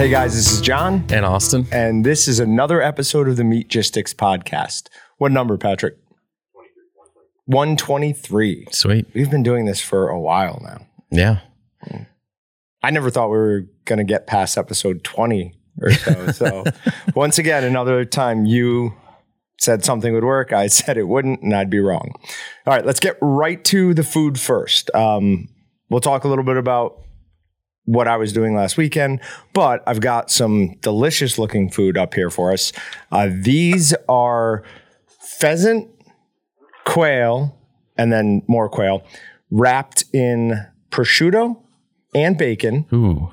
Hey guys, this is Jon, And Austin. and this is another episode of the Meatgistics podcast. What number, Patrick? 123. Sweet. We've been doing this for a while now. Yeah. I never thought we were going to get past episode 20 or so. So, once again, another time you said something would work, I said it wouldn't, and I'd be wrong. All right, let's get right to the food first. Um, we'll talk a little bit about what I was doing last weekend, but I've got some delicious looking food up here for us. Uh, these are pheasant, quail, and then more quail wrapped in prosciutto and bacon Ooh.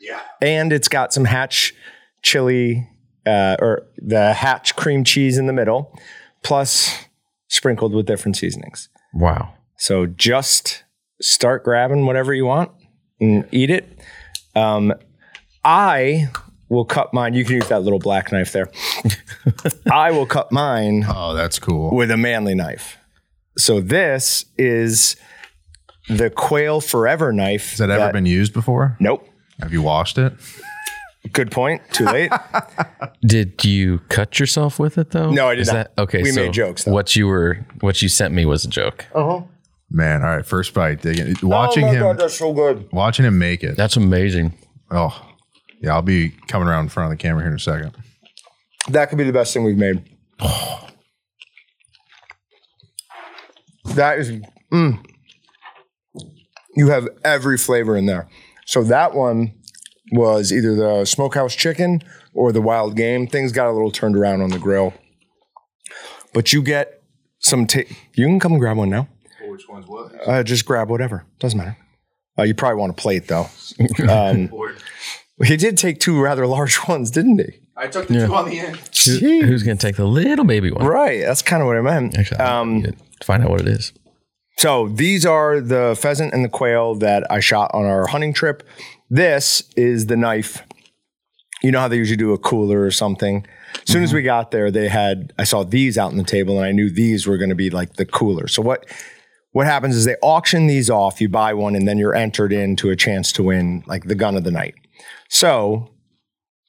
Yeah. and it's got some hatch chili uh, or the hatch cream cheese in the middle, plus sprinkled with different seasonings. Wow. So just start grabbing whatever you want and eat it. Um, I will cut mine. You can use that little black knife there. I will cut mine Oh, that's cool. with a manly knife. So this is the Quail Forever knife. Has that ever been used before? Nope. Have you washed it? Good point. Too late. Did you cut yourself with it though? No, I did Is not. That, okay. We so made jokes, though. What you were, what you sent me was a joke. Man, all right, first bite. Digging. Watching oh my him, God, that's so good. watching him make it. That's amazing. Oh, yeah. I'll be coming around in front of the camera here in a second. That could be the best thing we've made. That is, mm. you have every flavor in there. So that one was either the smokehouse chicken or the wild game. Things got a little turned around on the grill, but you get some. Ta- you can come and grab one now. Which one's what? Uh, just grab whatever. Doesn't matter. Uh, you probably want a plate though. Um, he did take two rather large ones, didn't he? I took the two on the end. Who- who's going to take the little baby one? Right. That's kind of what I meant. Actually, Um, um, find out what it is. So these are the pheasant and the quail that I shot on our hunting trip. This is the knife. You know how they usually do a cooler or something. As soon as we got there, they had I saw these out on the table, and I knew these were going to be like the cooler. So what what happens is they auction these off. You buy one, and then you're entered into a chance to win like the gun of the night. So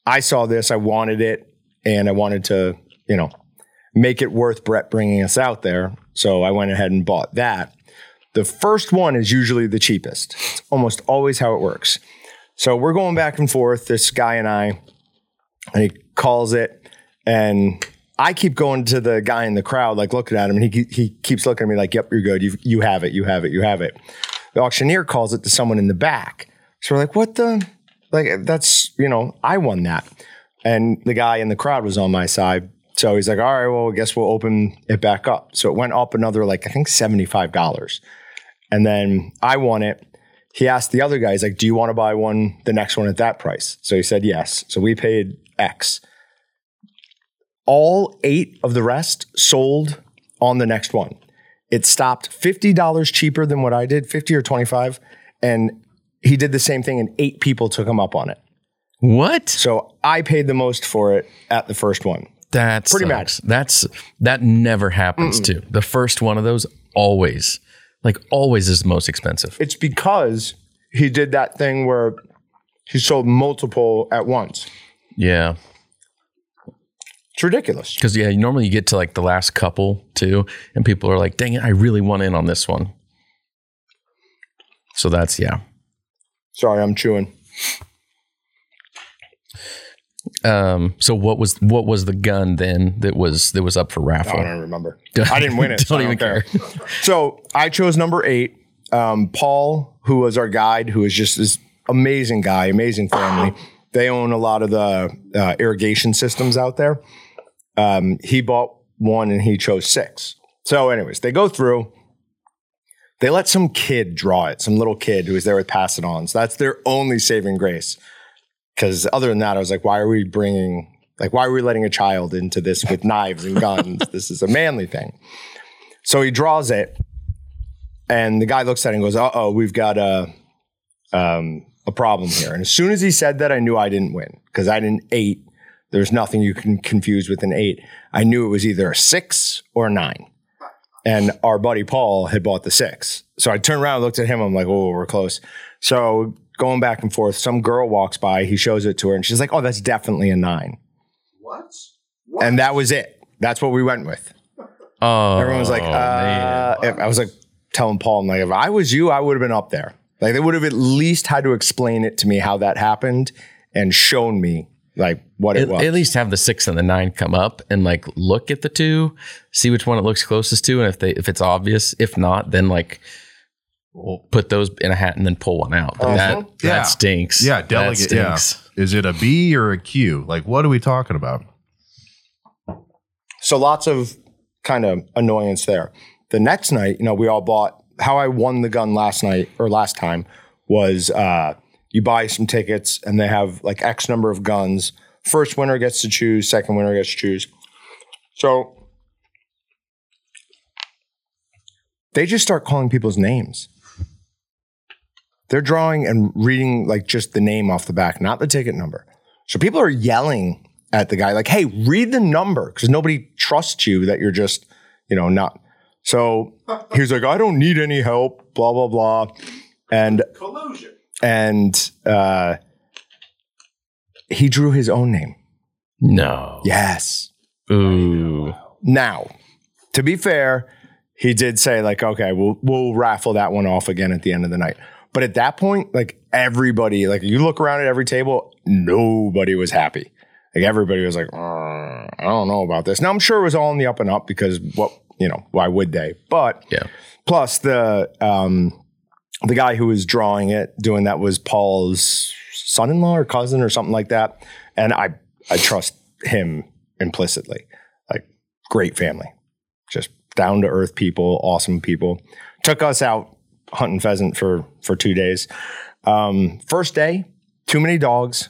I saw this, I wanted it, and I wanted to you know make it worth Brett bringing us out there. So I went ahead and bought that. The first one is usually the cheapest. It's almost always how it works. So we're going back and forth, this guy and I, and he calls it, and I keep going to the guy in the crowd, like looking at him, and he he keeps looking at me like, "Yep, you're good. You you have it. You have it. You have it." The auctioneer calls it to someone in the back. So we're like, "What the? Like that's you know, I won that." And the guy in the crowd was on my side. So he's like, all right, well, I guess we'll open it back up. So it went up another, like, I think $75. And then I won it. He asked the other guy, he's like, do you want to buy one, the next one at that price? So he said yes. So we paid X. All eight of the rest sold on the next one. It stopped $50 cheaper than what I did, 50 or 25. And he did the same thing, and eight people took him up on it. What? So I paid the most for it at the first one. That's Pretty uh, sucks. That's that never happens too. The first one of those always, like always, is the most expensive. It's because he did that thing where he sold multiple at once. Yeah, It's ridiculous. because yeah, normally you get to like the last couple too, and people are like, "Dang it, I really want in on this one." So that's yeah. Sorry, I'm chewing. Um. So what was what was the gun then that was that was up for raffle? I don't remember. I didn't win it. so Don't I even care. So I chose number eight. Um, Paul, who was our guide, who is just this amazing guy, amazing family. They own a lot of the uh, irrigation systems out there. Um, he bought one and he chose six. So, anyways, they go through. They let some kid draw it, some little kid who was there with pass it on. So that's their only saving grace. Because other than that, I was like, why are we bringing, like, why are we letting a child into this with knives and guns? this is a manly thing. So he draws it, and the guy looks at it and goes, "Uh oh, we've got a um, a problem here." And as soon as he said that, I knew I didn't win because I didn't eight. There's nothing you can confuse with an eight. I knew it was either a six or a nine. And our buddy Paul had bought the six. So I turned around looked at him. I'm like, oh, we're close. So going back and forth. Some girl walks by, he shows it to her, and she's like, "Oh, that's definitely a nine. What? And that was it. That's what we went with. Oh, Everyone was like, uh, if- I was like telling Paul, I'm like, if I was you, I would have been up there. Like they would have at least had to explain it to me how that happened and shown me like what it at, was. at least have the six and the nine come up and like look at the two, see which one it looks closest to, and if they if it's obvious, if not, then like we'll put those in a hat and then pull one out. But that. Yeah. that stinks. Yeah, That delegate. Yeah. Is it a B or a Q? Like, what are we talking about? So lots of kind of annoyance there. The next night, you know, we all bought how I won the gun last night or last time was uh you buy some tickets and they have like X number of guns. First winner gets to choose, second winner gets to choose. So they just start calling people's names. They're drawing and reading like just the name off the back, not the ticket number. So people are yelling at the guy, like, hey, read the number, because nobody trusts you that you're just, you know, not. So he's like, I don't need any help, blah, blah, blah. And Collusion. And uh he drew his own name. No. Yes. Ooh. Now, to be fair, he did say like, okay, we'll we'll raffle that one off again at the end of the night. But at that point, like everybody, like you look around at every table, nobody was happy. Like everybody was like, "Uh, I don't know about this. Now I'm sure it was all in the up and up because what you know, why would they? But Yeah. plus the um the guy who was drawing it, doing that was Paul's son-in-law or cousin or something like that. And I I trust him implicitly. Like great family. Just down to earth people, awesome people. Took us out hunting pheasant for for two days. Um, first day, too many dogs,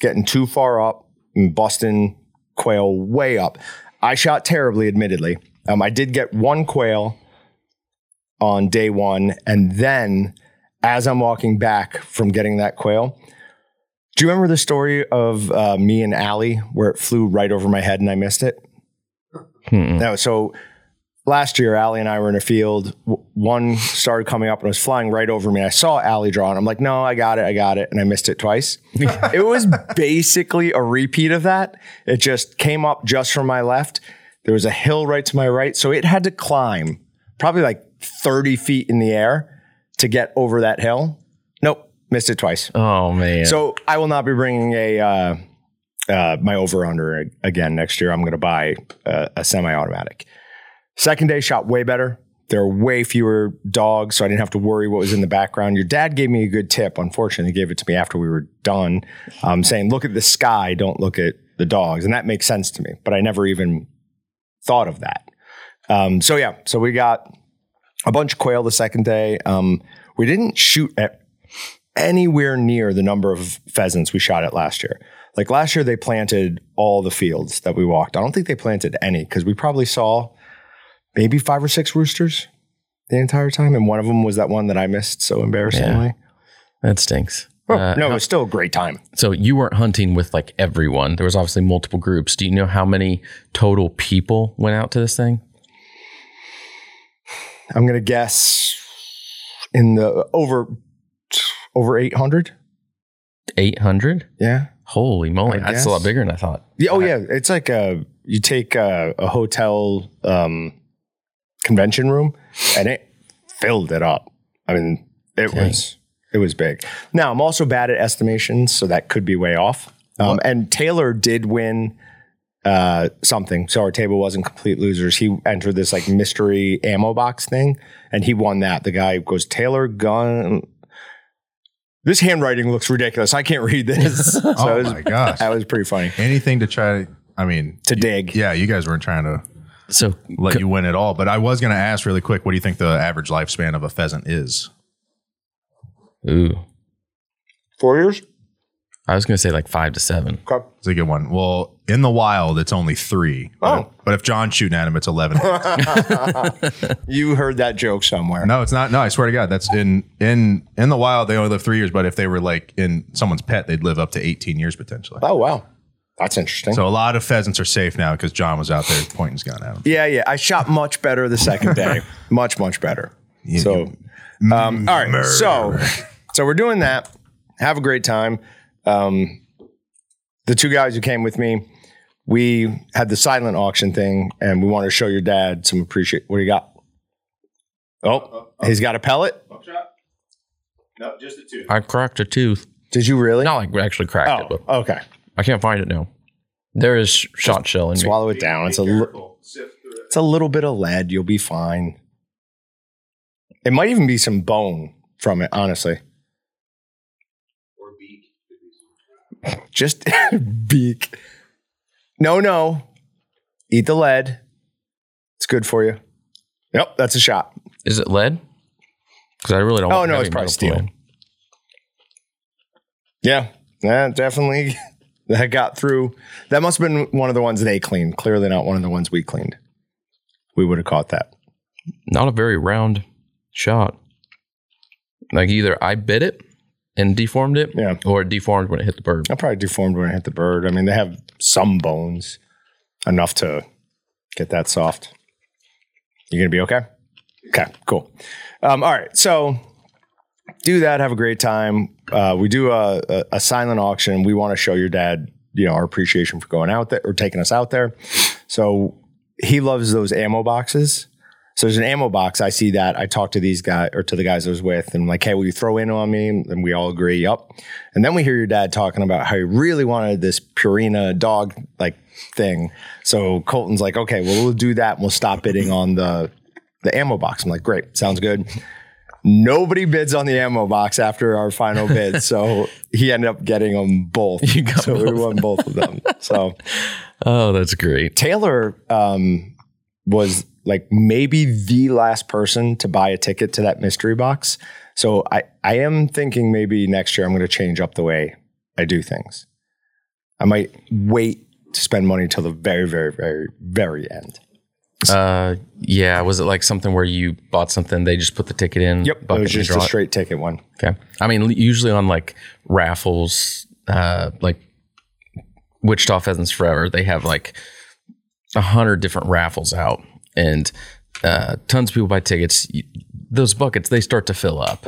getting too far up and busting quail way up. I shot terribly, admittedly. Um, I did get one quail on day one, and then as I'm walking back from getting that quail, do you remember the story of uh, me and Allie where it flew right over my head and I missed it? Mm-mm. No, so last year, Allie and I were in a field. One started coming up and it was flying right over me. I saw Allie draw, and I'm like, no, I got it, I got it. And I missed it twice. it was basically a repeat of that. It just came up just from my left. There was a hill right to my right. So it had to climb probably like 30 feet in the air to get over that hill. Nope, missed it twice. Oh man. So I will not be bringing a uh, uh, my over under again next year. I'm going to buy a, a semi automatic. Second day shot way better. There are way fewer dogs, so I didn't have to worry what was in the background. Your dad gave me a good tip. Unfortunately, he gave it to me after we were done, um, saying, "Look at the sky, don't look at the dogs," and that makes sense to me. But I never even thought of that. Um, so yeah, so we got a bunch of quail the second day. Um, we didn't shoot at anywhere near the number of pheasants we shot at last year. Like last year, they planted all the fields that we walked. I don't think they planted any because we probably saw maybe five or six roosters the entire time, and one of them was that one that I missed so embarrassingly. that stinks. Oh, Uh, no, it was still a great time. So you weren't hunting with like everyone. There was obviously multiple groups. Do you know how many total people went out to this thing? I'm gonna guess in the over over 800. Eight hundred. Yeah. Holy moly, I that's a lot bigger than I thought. Yeah. Oh, yeah. It's like a you take a, a hotel um, convention room, and it filled it up. I mean, it Dang. was it was big. Now I'm also bad at estimations, so that could be way off. Um, and Taylor did win uh, something, so our table wasn't complete losers. He entered this like mystery ammo box thing, and he won that. The guy goes Taylor gun. This handwriting looks ridiculous. I can't read this. So oh was, my gosh. that was pretty funny Anything to try to, I mean, to dig. yeah, you guys weren't trying to So let you win at all. But I was going to ask really quick, what do you think the average lifespan of a pheasant is? ooh, Four years. I was gonna say like five to seven. Okay. It's a good one. Well, in the wild, it's only three. But, Oh. but if Jon's shooting at him, it's 11. You heard that joke somewhere. no, it's not. No, I swear to God, that's in in in the wild. They only live three years. But if they were like in someone's pet, they'd live up to 18 years potentially. Oh wow, that's interesting. So a lot of pheasants are safe now because Jon was out there pointing his gun at them. yeah, yeah. I shot much better the second day. much, much better. so, um, all right. So, so we're doing that. have a great time. Um, the two guys who came with me, we had the silent auction thing, and we want to show your dad some appreciate. What do you got? Oh, he's got a pellet. No, just a tooth. I cracked a tooth. Did you really? Not like actually cracked it, Oh, but okay. I can't find it now. There is shot shell in me. Swallow it down. It's a li- it's a little bit of lead. You'll be fine. It might even be some bone from it, honestly. Or beak. Just beak. No, no. Eat the lead. It's good for you. Yep, that's a shot. Is it lead? Because I really don't. Oh, want no, it's probably steel. Yeah, yeah, definitely. That got through. That must have been one of the ones they cleaned. Clearly not one of the ones we cleaned. We would have caught that. Not a very round shot. Like either I bit it and deformed it, Yeah. or deformed when it hit the bird. I probably deformed when I hit the bird. I mean, they have some bones enough to get that soft. You're gonna be okay? Okay, cool. Um, all right, so do that. Have a great time. Uh, we do a, a, a silent auction. We want to show your dad, you know, our appreciation for going out there or taking us out there. So he loves those ammo boxes. So there's an ammo box. I see that. I talk to these guys or to the guys I was with, and I'm like, hey, will you throw in on me? And we all agree, yep. And then we hear your dad talking about how he really wanted this Purina dog like thing. So Colton's like, okay, well, we'll do that. And we'll stop bidding on the the ammo box. I'm like, great, sounds good. Nobody bids on the ammo box after our final bid, so he ended up getting them both. So we won both of them. So Oh, that's great. Taylor um, was like maybe the last person to buy a ticket to that mystery box. So I, I am thinking maybe next year I'm going to change up the way I do things. I might wait to spend money till the very, very, very, very end. Uh, yeah. Was it like something where you bought something, they just put the ticket in? Yep, it was just a draw it? straight ticket one. Okay. I mean, usually on like raffles, uh, like Wichita Pheasants Forever, they have like a hundred different raffles out, and uh, tons of people buy tickets. Those buckets they start to fill up.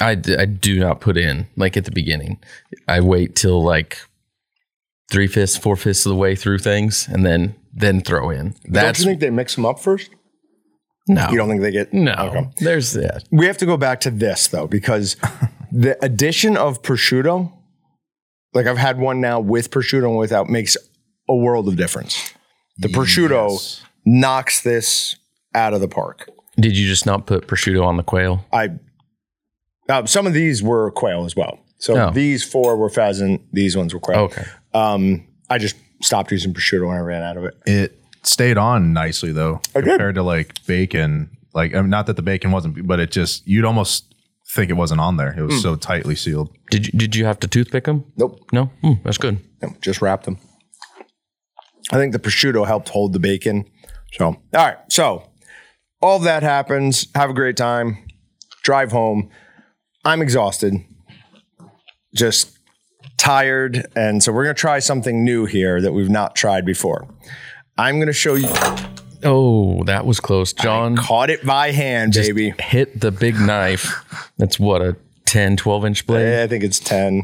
I, d- I do not put in like at the beginning. I wait till like three fifths, four fifths of the way through things, and then then throw in. Don't you think they mix them up first? no, You don't think they get no. Okay. There's that. We have to go back to this though, because the addition of prosciutto, like I've had one now with prosciutto and without, makes a world of difference. The prosciutto Yes. Knocks this out of the park. Did you just not put prosciutto on the quail? I uh, some of these were quail as well. So Oh. these four were pheasant. These ones were quail. Okay. Um, I just stopped using prosciutto when I ran out of it. It stayed on nicely though, did. compared to like bacon. Like, I mean, not that the bacon wasn't, but it just you'd almost think it wasn't on there. It was so tightly sealed. Did you did you have to toothpick them? Nope, No, Hmm, that's good. no, just wrapped them. I think the prosciutto helped hold the bacon. So, all right. So, all that happens. Have a great time. Drive home. I'm exhausted, just tired. And so, we're going to try something new here that we've not tried before. I'm going to show you. Oh, that was close. Jon Caught it by hand, just baby. hit the big knife. That's what a 10, 12 inch blade. Yeah, I think it's 10.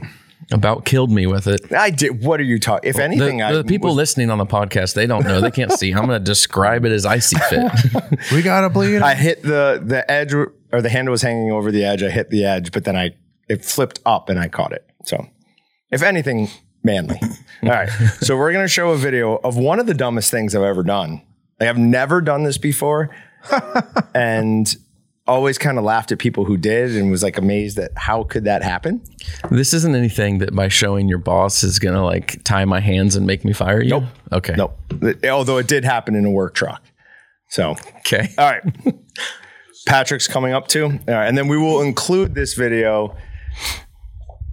About killed me with it. I did. What are you talking? If The, anything, I the people listening on the podcast, they don't know. They can't see. I'm going to describe it as I see fit. We gotta bleed. I hit the the edge or the handle was hanging over the edge. I hit the edge, but then I it flipped up and I caught it. So, if anything, manly. All right. So we're gonna show a video of one of the dumbest things I've ever done. Like I've never done this before, and always kind of laughed at people who did and was like amazed at how could that happen. this isn't anything that by showing your boss is going to like tie my hands and make me fire you. Nope. Okay. Nope. Although it did happen in a work truck. So Okay. All right. Patrick's coming up too. All right. And then we will include this video.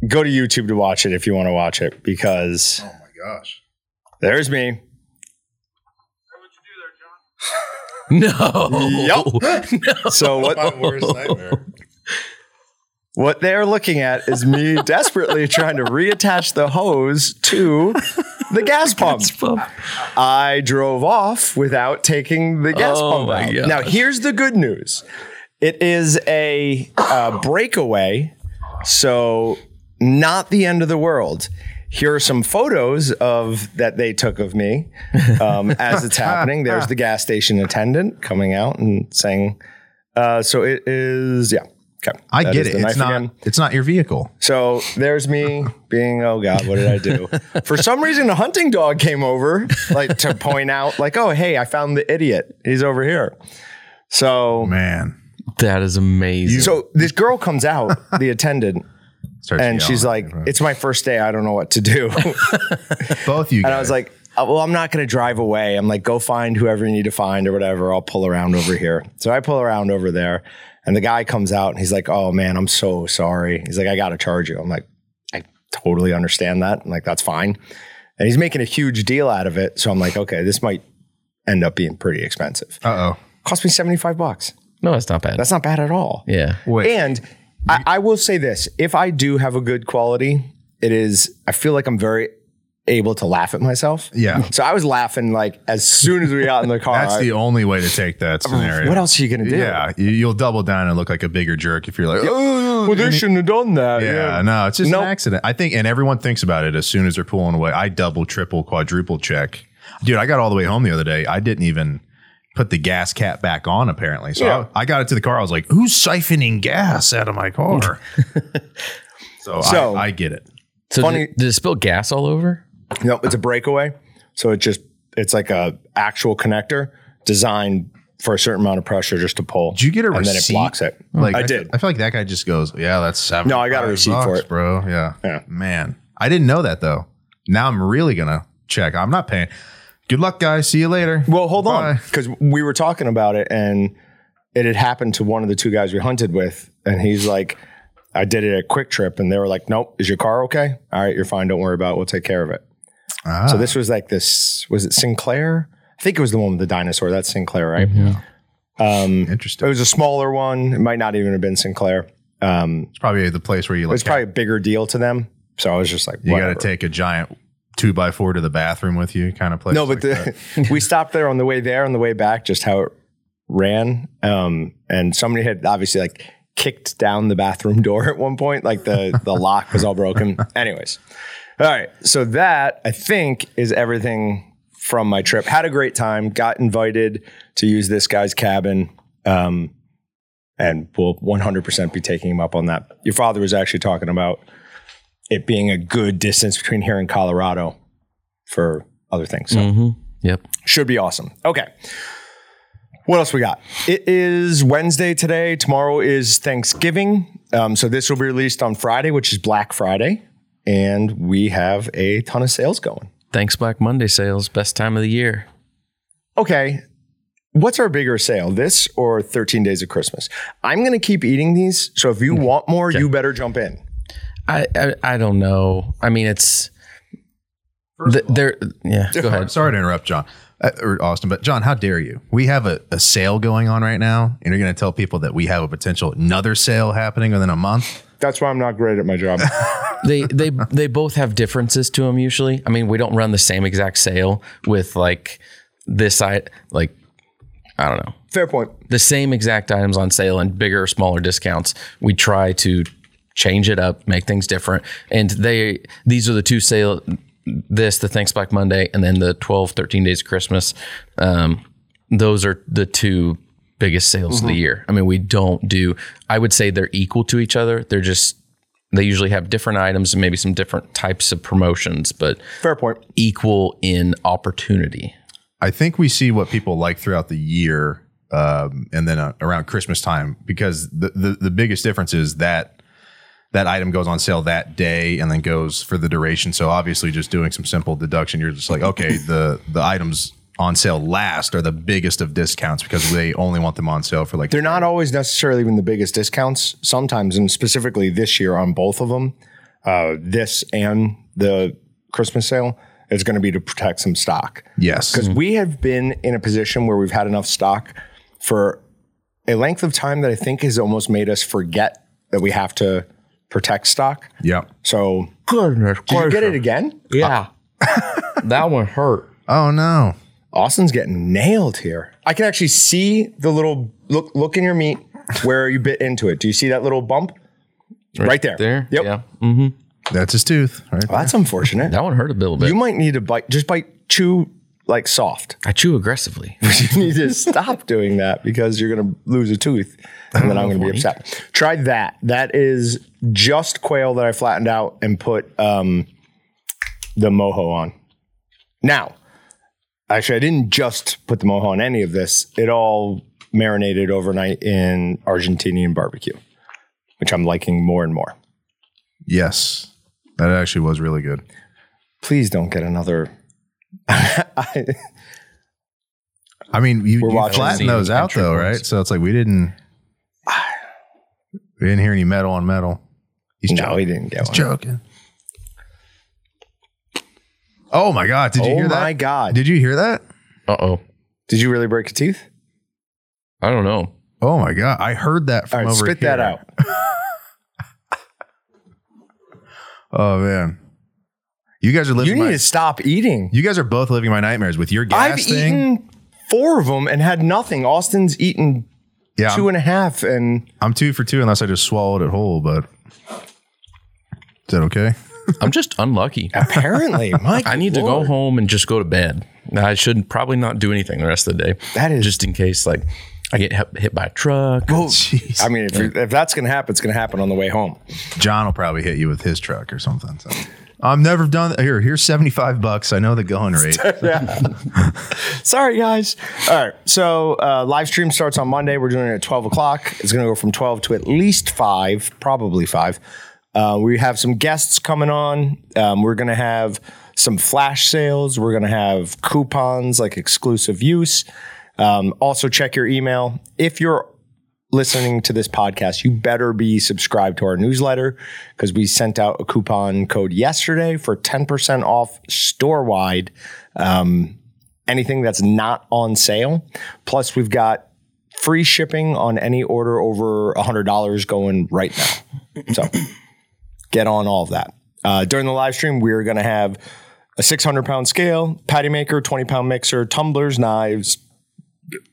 Go to YouTube to watch it if you want to watch it because oh my gosh. there's me. No. Yup. So what worst nightmare. what they're looking at is me desperately trying to reattach the hose to the gas pump. I drove off without taking the gas Oh pump my out. gosh. Now, here's the good news. It is a uh, breakaway. So not the end of the world. Here are some photos of that they took of me um, as it's happening. There's the gas station attendant coming out and saying, uh, "So it is, yeah." Okay, I That get it. It's not. again. It's not your vehicle. So there's me being, oh God, what did I do? For some reason, a hunting dog came over, like to point out, like, oh, hey, I found the idiot. He's over here. So, Man, That is amazing. so this girl comes out, the attendant, Starts and she's like, you. it's my first day. I don't know what to do. both you. Guys. And I was like, uh, well, I'm not going to drive away. I'm like, go find whoever you need to find or whatever. I'll pull around over here. So I pull around over there, and the guy comes out and he's like, oh man, I'm so sorry. He's like, I got to charge you. I'm like, I totally understand that. I'm like, that's fine. And he's making a huge deal out of it. So I'm like, okay, this might end up being pretty expensive. uh oh. Cost me 75 bucks. no, that's not bad. That's not bad at all. yeah. Wait. And I, I will say this: if I do have a good quality, it is. I feel like I'm very able to laugh at myself. Yeah. So I was laughing like as soon as we got in the car. That's I- the only way to take that oh, scenario. what else are you gonna do? Yeah, you- you'll double down and look like a bigger jerk if you're like, oh, Well, they shouldn't have done that. yeah, no, it's just Nope. an accident. I think, and everyone thinks about it as soon as they're pulling away. I double, triple, quadruple check. Dude, I got all the way home the other day. I didn't even put the gas cap back on, apparently. So Yeah. I, I got it to the car. I was like, who's siphoning gas out of my car? so So- I, I get it. So Funny- did, did it spill gas all over? No, it's a breakaway. So it just it's like a actual connector designed for a certain amount of pressure just to pull. Did you get a and then it receipt? blocks it. Oh, like I did. I feel like that guy just goes, yeah, that's seven. No, I got a receipt for it. bro. Yeah. Yeah. man. I didn't know that though. Now I'm really gonna check. I'm not paying. Good luck, guys. See you later. Well, hold on, because we were talking about it, and it had happened to one of the two guys we hunted with, and he's like, "I did it at QuikTrip," and they were like, "Nope, is your car okay? All right, you're fine. Don't worry about it. We'll take care of it." Ah. So this was like this. Was it Sinclair? I think it was the one with the dinosaur. That's Sinclair, right? Um, it was a smaller one. It might not even have been Sinclair. Um, It's probably the place where you it like was probably a bigger deal to them. So I was just like, you got to take a giant two by four to the bathroom with you, kind of place. No, but like the, we stopped there on the way there, on the way back, just how it ran. Um, and somebody had obviously like kicked down the bathroom door at one point, like the the lock was all broken. Anyways, all right. So that I think is everything from my trip. Had a great time. Got invited to use this guy's cabin. Um, and we'll 100% be taking him up on that. Your father was actually talking about it being a good distance between here and Colorado for other things. So Mm-hmm. Yep. should be awesome. Okay. What else we got? It is Wednesday today. Tomorrow is Thanksgiving. Um, so this will be released on Friday, which is Black Friday. And we have a ton of sales going. Thanks Black Monday sales, best time of the year. Okay. What's our bigger sale, this or 13 Days of Christmas? I'm going to keep eating these. So if you want more, you better jump in. I, I I don't know. I mean, it's th- there. Yeah, go ahead. Sorry to interrupt, Jon uh, or Austin, but Jon, how dare you? We have a, a sale going on right now, and you're going to tell people that we have a potential another sale happening within a month. That's why I'm not great at my job. they they they both have differences to them usually. I mean, we don't run the same exact sale with like this side like I don't know. Fair point. The same exact items on sale and bigger or smaller discounts. We try to change it up, make things different. And they these are the two sale this the Thanks Black Monday and then the 12 13 days of Christmas. Um those are the two biggest sales of the year. I mean, we don't do I would say they're equal to each other. They're just they usually have different items and maybe some different types of promotions, but Fair point. equal in opportunity. I think we see what people like throughout the year, um, and then uh, around Christmas time, because the, the the biggest difference is that that item goes on sale that day and then goes for the duration. So obviously, just doing some simple deduction, you're just like, okay, the the items on sale last are the biggest of discounts because they only want them on sale for like They're not always necessarily even the biggest discounts. Sometimes, and specifically this year on both of them, uh, this and the Christmas sale, is going to be to protect some stock. yes, Because we have been in a position where we've had enough stock for a length of time that I think has almost made us forget that we have to protect stock. yeah. So, Goodness did you get it again? Yeah. that one hurt. Oh no, Austin's getting nailed here. I can actually see the little look look in your meat where you bit into it. Do you see that little bump? Right, there. There? Yep. Yeah. Mm-hmm. That's his tooth, right? Well, that's unfortunate. That one hurt a little bit. You might need to bite, just bite, chew like soft. I chew aggressively. you need to stop doing that because you're going to lose a tooth and then I'm going to be upset. Try that. That is just quail that I flattened out and put um, the mojo on. Now, actually, I didn't just put the mojo on any of this. It all marinated overnight in Argentinian barbecue, which I'm liking more and more. Yes, that actually was really good. Please don't get another. I, I mean, you, We're you watching flatten those out though, points. right? So it's like we didn't we didn't hear any metal on metal. He's no, joking. he didn't get one. joking. Oh my god! Did you Oh hear that? Oh my God. Did you hear that? Uh oh. Did you really break a tooth? I don't know. Oh my god! I heard that from right, over spit here. that out. Oh man, you guys are living. You need My, to stop eating. you guys are both living my nightmares with your gas I've thing. eaten four of them and had nothing. Austin's eaten yeah, two I'm, and a half, and I'm two for two unless I just swallowed it whole. But is that okay? I'm just unlucky. apparently, Mike. I need to go home and just go to bed. I should probably not do anything the rest of the day. That is- just in case, like I get hit, hit by a truck. Well, Jeez. I mean, if, if that's going to happen, it's going to happen on the way home. Jon will probably hit you with his truck or something. So. I've never done. Here, here's 75 bucks. I know the going rate. Sorry, guys. All right. So, uh, live stream starts on Monday. We're doing it at 12 o'clock. It's going to go from 12 to at least 5, probably 5. Uh, we have some guests coming on. Um, we're going to have some flash sales. We're going to have coupons like exclusive use. Um, also, check your email. If you're listening to this podcast, you better be subscribed to our newsletter because we sent out a coupon code yesterday for 10% off store wide um, anything that's not on sale. Plus, we've got free shipping on any order over $100 going right now. So get on all of that. Uh, during the live stream, we're going to have a 600 pound scale, patty maker, 20 pound mixer, tumblers, knives,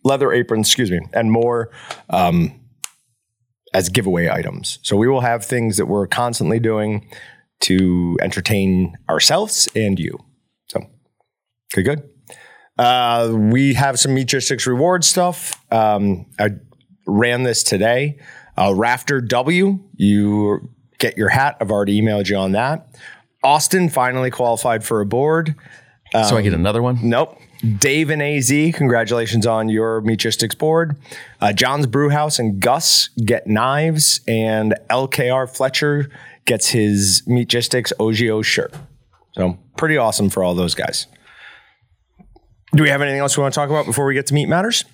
leather aprons, excuse me, and more um, as giveaway items. So we will have things that we're constantly doing to entertain ourselves and you. So, okay, good. Uh, we have some Meatgistics reward stuff. Um, I ran this today. Uh, Rafter W, you get your hat. I've already emailed you on that. Austin finally qualified for a board. So I get another one. Nope. Dave and AZ, congratulations on your Meatgistics board. Uh, John's Brewhouse and Gus get knives, and LKR Fletcher gets his Meatgistics OGO shirt. So pretty awesome for all those guys. Do we have anything else we want to talk about before we get to meat matters?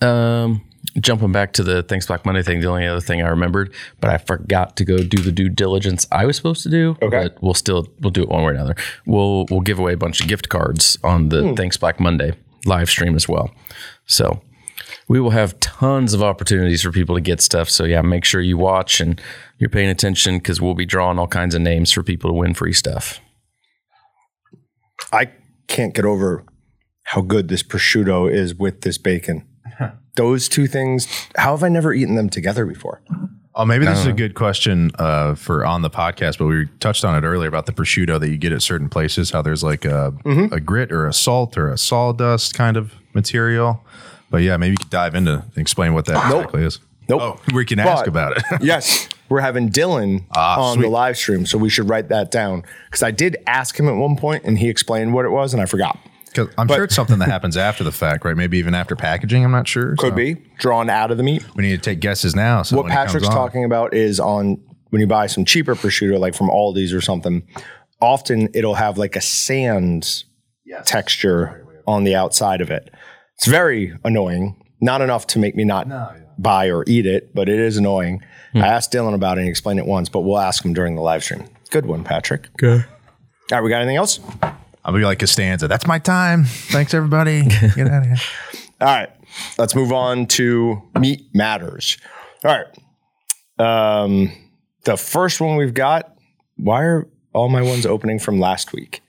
Um, jumping back to the Thanks Black Monday thing, the only other thing I remembered, but I forgot to go do the due diligence I was supposed to do. Okay. But we'll still we'll do it one way or another. We'll we'll give away a bunch of gift cards on the hmm. Thanks Black Monday live stream as well. So we will have tons of opportunities for people to get stuff. So yeah, make sure you watch and you're paying attention because we'll be drawing all kinds of names for people to win free stuff. I can't get over how good this prosciutto is with this bacon. Those two things, how have I never eaten them together before? Oh, maybe this is a good question uh, for on the podcast, but we touched on it earlier about the prosciutto that you get at certain places. How there's like a, a grit or a salt or a sawdust kind of material. But yeah, maybe you could dive into and explain what that exactly is. Nope. Oh, we can ask But- about it. yes, we're having Dylan Ah, on sweet. the live stream, so we should write that down because I did ask him at one point and he explained what it was and I forgot. 'Cause I'm sure it's something that happens after the fact, right? Maybe even after packaging. I'm not sure. Could So be drawn out of the meat. We need to take guesses now. So What when it comes Patrick's talking about is on when you buy some cheaper prosciutto, like from Aldi's or something. Often it'll have like a sand texture on the outside of it. It's very annoying. Not enough to make me not buy or eat it, but it is annoying. Hmm. I asked Dylan about it and he explained it once, but we'll ask him during the live stream. Good one, Patrick. Okay. All right, we got anything else? I'll be like Costanza. That's my time. Thanks, everybody. Get out of here. All right, let's move on to meat matters. All right, um, the first one we've got. Why are all my ones opening from last week?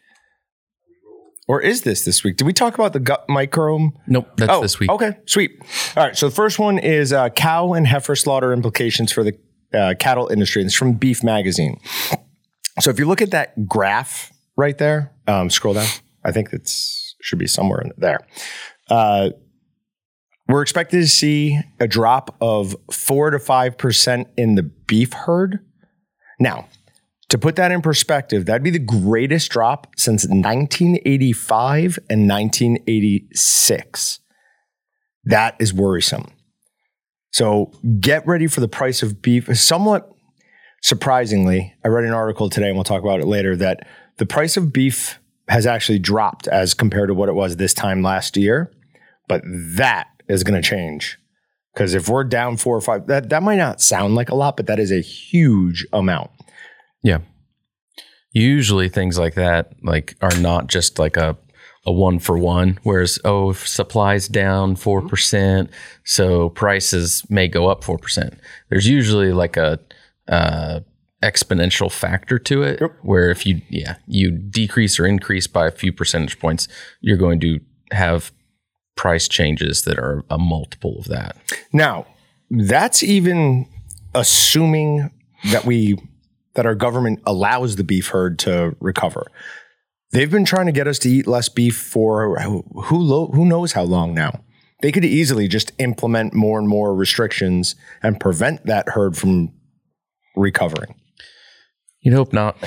Or is this this week? Did we talk about the gut microbe? Nope, that's this week. Oh, Okay, sweet. All right, so the first one is uh, cow and heifer slaughter implications for the uh, cattle industry. It's from Beef Magazine. So if you look at that graph right there, um, scroll down. I think it should be somewhere in there. Uh, we're expected to see a drop of four to five percent in the beef herd. Now, to put that in perspective, that'd be the greatest drop since 1985 and 1986. That is worrisome. So get ready for the price of beef. Somewhat surprisingly, I read an article today, and we'll talk about it later, that the price of beef has actually dropped as compared to what it was this time last year. But that is going to change. Because if we're down four or five, that, that might not sound like a lot, but that is a huge amount. Yeah. Usually things like that like are not just like a a one for one. Whereas oh, if supply's down four percent, so prices may go up four percent. There's usually like a uh, exponential factor to it, Yep. where if you yeah you decrease or increase by a few percentage points, you're going to have price changes that are a multiple of that. Now, that's even assuming that we that our government allows the beef herd to recover. They've been trying to get us to eat less beef for who lo- who knows how long now. They could easily just implement more and more restrictions and prevent that herd from recovering. You'd hope not.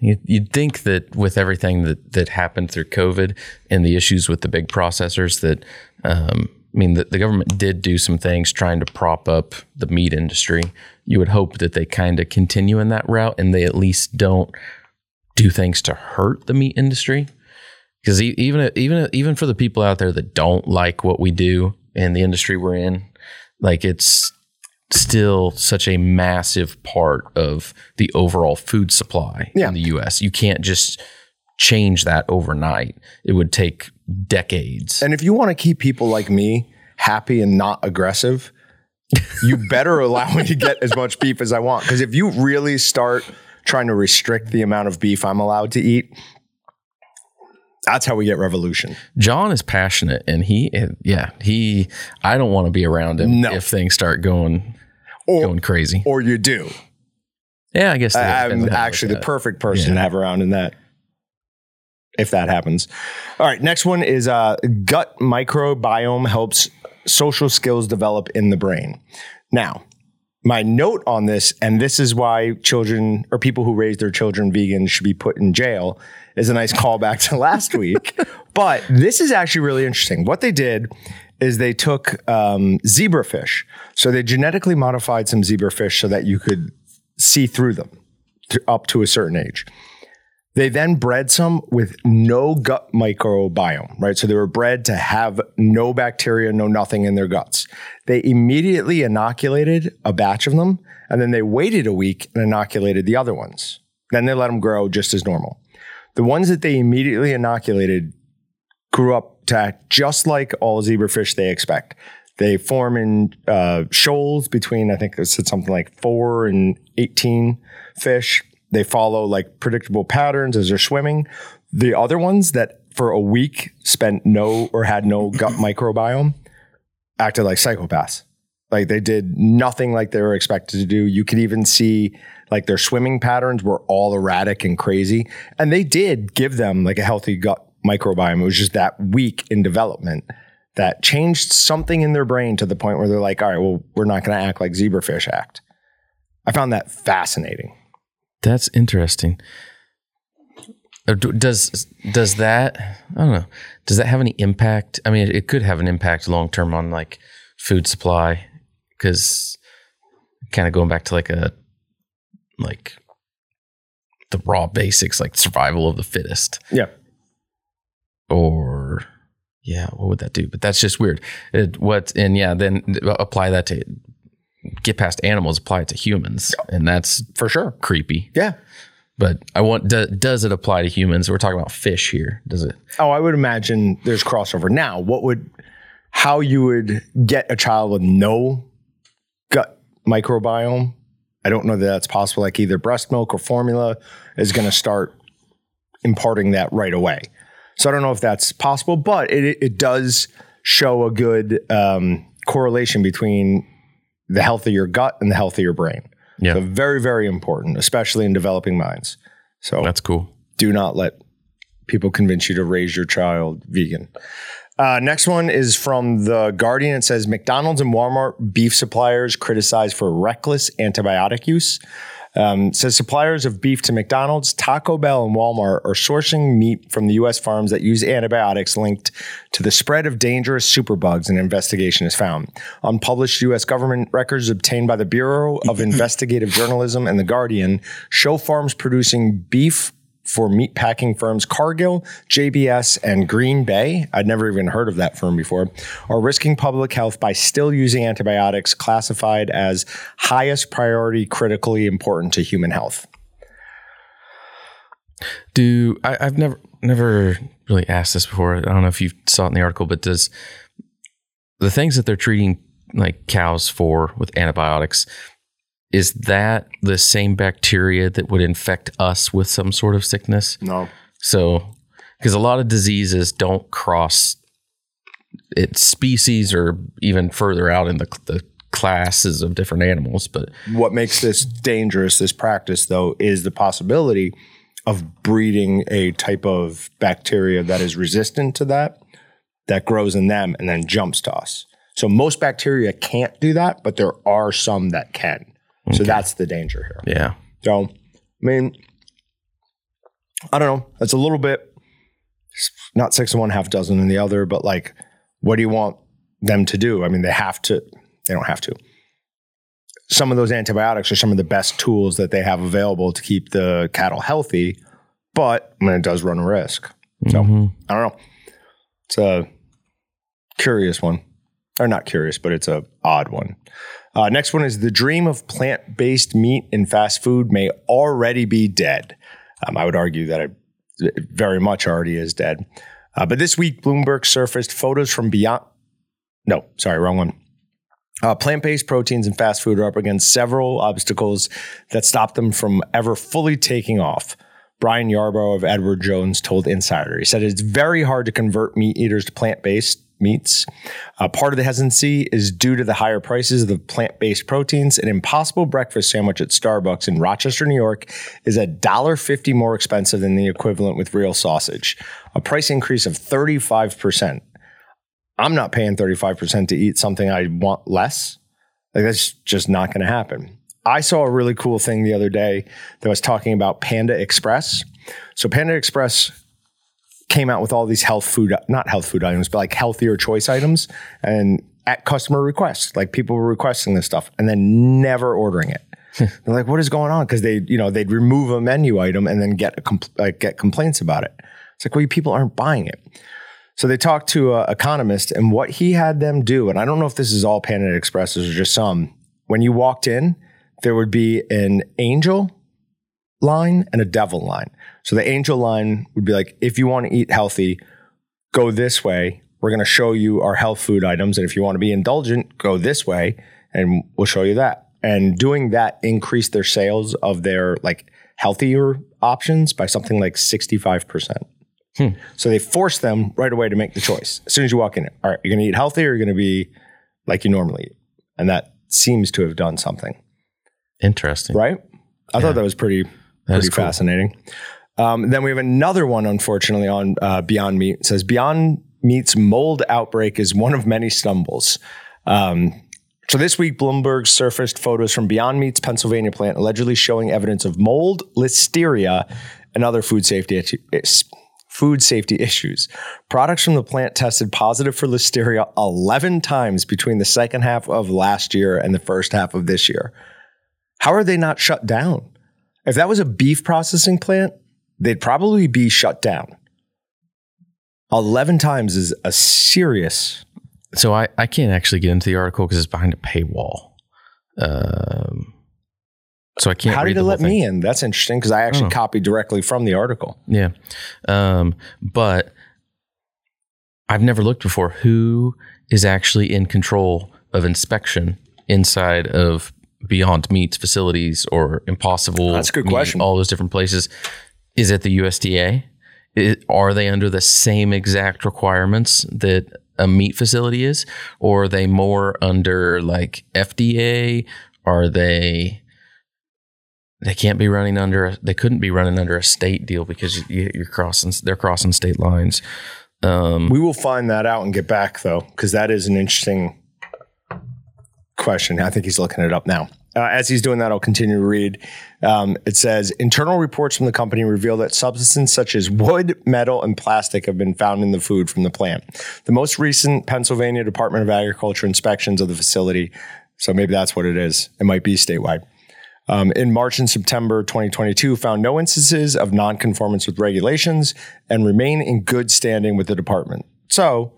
You'd, think that with everything that, that happened through COVID and the issues with the big processors, that um, I mean, the, the government did do some things trying to prop up the meat industry. You would hope that they kind of continue in that route and they at least don't do things to hurt the meat industry. Because even even even for the people out there that don't like what we do and the industry we're in, like it's still such a massive part of the overall food supply Yeah. in the US. You can't just change that overnight. It would take decades. And if you want to keep people like me happy and not aggressive, you better allow me to get as much beef as I want. Because if you really start trying to restrict the amount of beef I'm allowed to eat, that's how we get revolution. Jon is passionate and he yeah, he I don't want to be around him No. if things start going Or going crazy. or you do. Yeah, I guess I'm on how you actually the perfect person Yeah. to have around in that. If that happens. All right, next one is uh, gut microbiome helps social skills develop in the brain. Now, my note on this, and this is why children or people who raise their children vegan should be put in jail, is a nice callback to last week. But this is actually really interesting. What they did is they took um, zebrafish. So they genetically modified some zebrafish so that you could see through them to, up to a certain age. They then bred some with no gut microbiome, right? So they were bred to have no bacteria, no nothing in their guts. They immediately inoculated a batch of them and then they waited a week and inoculated the other ones. Then they let them grow just as normal. The ones that they immediately inoculated grew up to act just like all zebrafish they expect. They form in uh, shoals between, I think it said something like four and 18 fish. They follow like predictable patterns as they're swimming. The other ones that for a week spent no or had no gut microbiome acted like psychopaths. Like they did nothing like they were expected to do. You could even see like their swimming patterns were all erratic and crazy. And they did give them like a healthy gut microbiome. It was just that week in development that changed something in their brain to the point where they're like, all right, well, we're not going to act like zebrafish act. I found that fascinating. That's interesting. Uh, Does does that I don't know? Does that have any impact? I mean, it could have an impact long term on like food supply because kind of going back to like a like the raw basics, like survival of the fittest, Yeah. or yeah, what would that do? But that's just weird. It, what and yeah, then apply that to get past animals, apply it to humans, and that's For sure. creepy. Yeah. But I want do, does it apply to humans? We're talking about fish here. Does it? Oh, I would imagine there's crossover. Now, what would how you would get a child with no gut microbiome? I don't know that that's possible. Like either breast milk or formula is going to start imparting that right away. So I don't know if that's possible, but it it does show a good um, correlation between the health of your gut and the health of your brain. Yeah. So very very important, especially in developing minds. So That's cool. do not let people convince you to raise your child vegan. Uh, next one is from the Guardian. It says McDonald's and Walmart beef suppliers criticized for reckless antibiotic use. Um, says suppliers of beef to McDonald's, Taco Bell, and Walmart are sourcing meat from the U.S. farms that use antibiotics linked to the spread of dangerous superbugs. An investigation has found. Unpublished U.S. government records obtained by the Bureau of Investigative Journalism and the Guardian show farms producing beef for meat packing firms Cargill, JBS, and Green Bay. I'd never even heard of that firm before, are risking public health by still using antibiotics classified as highest priority, critically important to human health. Do I, I've never never really asked this before. I don't know if you saw it in the article, but does the things that they're treating like cows for with antibiotics is that the same bacteria that would infect us with some sort of sickness? No. So, because a lot of diseases don't cross its species or even further out in the, the classes of different animals, but What makes this dangerous, this practice, though, is the possibility of breeding a type of bacteria that is resistant to that, that grows in them and then jumps to us. So most bacteria can't do that, but there are some that can. So that's the danger here. yeah. So, I mean, I don't know. It's a little bit not six and one, half dozen in the other, but like, what do you want them to do? I mean, they have to, they don't have to. Some of those antibiotics are some of the best tools that they have available to keep the cattle healthy, but I mean, it does run a risk. So, Mhm. I don't know. It's a curious one, or not curious, but it's a odd one. Uh, next one is the dream of plant-based meat in fast food may already be dead. Um, I would argue that it very much already is dead. Uh, but this week, Bloomberg surfaced photos from Beyond. No, sorry, wrong one. Uh, plant based proteins in fast food are up against several obstacles that stop them from ever fully taking off. Brian Yarbrough of Edward Jones told Insider. He said it's very hard to convert meat eaters to plant based meats. Uh, part of the hesitancy is due to the higher prices of the plant based proteins. An impossible breakfast sandwich at Starbucks in Rochester, New York is $1.50 more expensive than the equivalent with real sausage, a price increase of 35%. I'm not paying 35% to eat something I want less. Like that's just not going to happen. I saw a really cool thing the other day that was talking about Panda Express. So Panda Express came out with all these health food, not health food items, but like healthier choice items and at customer request. Like people were requesting this stuff and then never ordering it. Hmm. They're like, what is going on? Because they, you know, they'd remove a menu item and then get a compl- like get complaints about it. It's like, well, you people aren't buying it. So they talked to an economist, and what he had them do, and I don't know if this is all Panda Expresses or just some. When you walked in, there would be an angel line and a devil line. So the angel line would be like, if you want to eat healthy, go this way. We're going to show you our health food items, and if you want to be indulgent, go this way, and we'll show you that. And doing that increased their sales of their like healthier options by something like sixty five percent. Hmm. So they force them right away to make the choice. As soon as you walk in, all right, you're going to eat healthy or you're going to be like you normally eat. And that seems to have done something, Interesting. right? I thought that was pretty, pretty is cool. fascinating. Um, then we have another one, unfortunately, on uh, Beyond Meat. It says Beyond Meat's mold outbreak is one of many stumbles. Um, so this week, Bloomberg surfaced photos from Beyond Meat's Pennsylvania plant, allegedly showing evidence of mold, listeria, and other food safety is- food safety issues. Products from the plant tested positive for listeria 11 times between the second half of last year and the first half of this year. How are they not shut down? If that was a beef processing plant, they'd probably be shut down. 11 times is a serious So I, I can't actually get into the article because it's behind a paywall. Um, so I can't. How did it let thing. me in? That's interesting because I actually Oh. copied directly from the article. Yeah. Um, but I've never looked before. Who is actually in control of inspection inside of Beyond Meats facilities or Impossible? That's a good Meat, question. All those different places. Is it the USDA? Are they under the same exact requirements that a meat facility is? Or are they more under like FDA? Are they they can't be running under. A, they couldn't be running under a state deal because you, you're crossing. They're crossing state lines. Um, We will find that out and get back though, because that is an interesting question. I think he's looking it up now. Uh, as he's doing that, I'll continue to read. Um, it says internal reports from the company reveal that substances such as wood, metal, and plastic have been found in the food from the plant. The most recent Pennsylvania Department of Agriculture inspections of the facility, so maybe that's what it is. It might be statewide. Um, in March and September 2022, found no instances of nonconformance with regulations and remain in good standing with the department. So,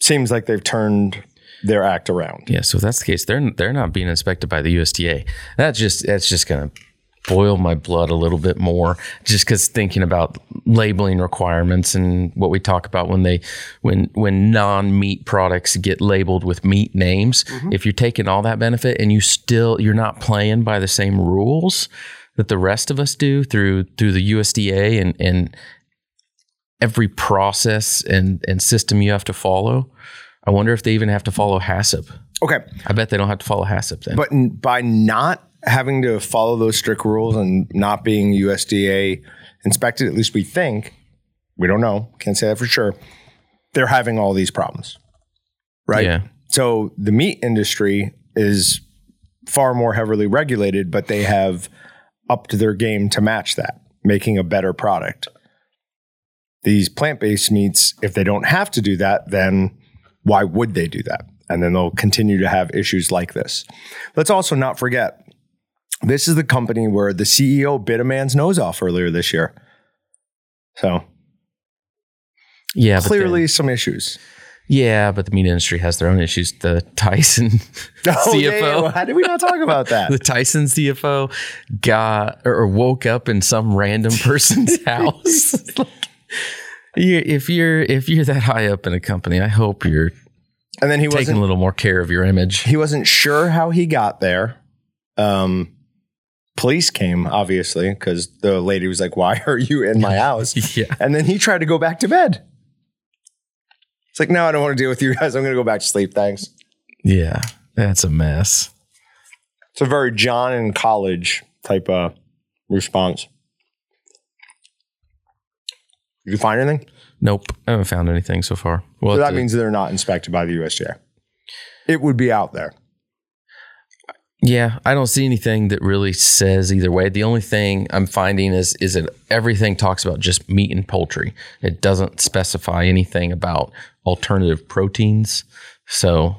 seems like they've turned their act around. yeah. So if that's the case, they're they're not being inspected by the USDA. That's just that's just gonna boil my blood a little bit more just because thinking about labeling requirements and what we talk about when they when when non-meat products get labeled with meat names mm-hmm. if you're taking all that benefit and you still you're not playing by the same rules that the rest of us do through through the USDA and and every process and and system you have to follow I wonder if they even have to follow HACCP. Okay, I bet they don't have to follow HACCP then. but n- by not having to follow those strict rules and not being USDA inspected, at least we think, we don't know, can't say that for sure, they're having all these problems. Right? Yeah. So the meat industry is far more heavily regulated, but they have upped their game to match that, making a better product. These plant based meats, if they don't have to do that, then why would they do that? And then they'll continue to have issues like this. Let's also not forget this is the company where the CEO bit a man's nose off earlier this year. So yeah, clearly then- some issues. yeah, but the meat industry has their own issues. The Tyson Oh, CFO, yeah. How did we not talk about that? the Tyson CFO got or woke up in some random person's house. Like, you, if you're if you're that high up in a company, I hope you're And then he taking a little more care of your image. he wasn't sure how he got there. Um, police came obviously because the lady was like, "Why are you in my house?" Yeah. And then he tried to go back to bed. It's like, no, I don't want to deal with you guys. I'm going to go back to sleep. Thanks. Yeah, that's a mess. It's a very Jon in college type of response. Did you find anything? Nope, I haven't found anything so far. Well, So that means they're not inspected by the USDA. It would be out there. Yeah, I don't see anything that really says either way. The only thing I'm finding is is that everything talks about just meat and poultry. It doesn't specify anything about alternative proteins. So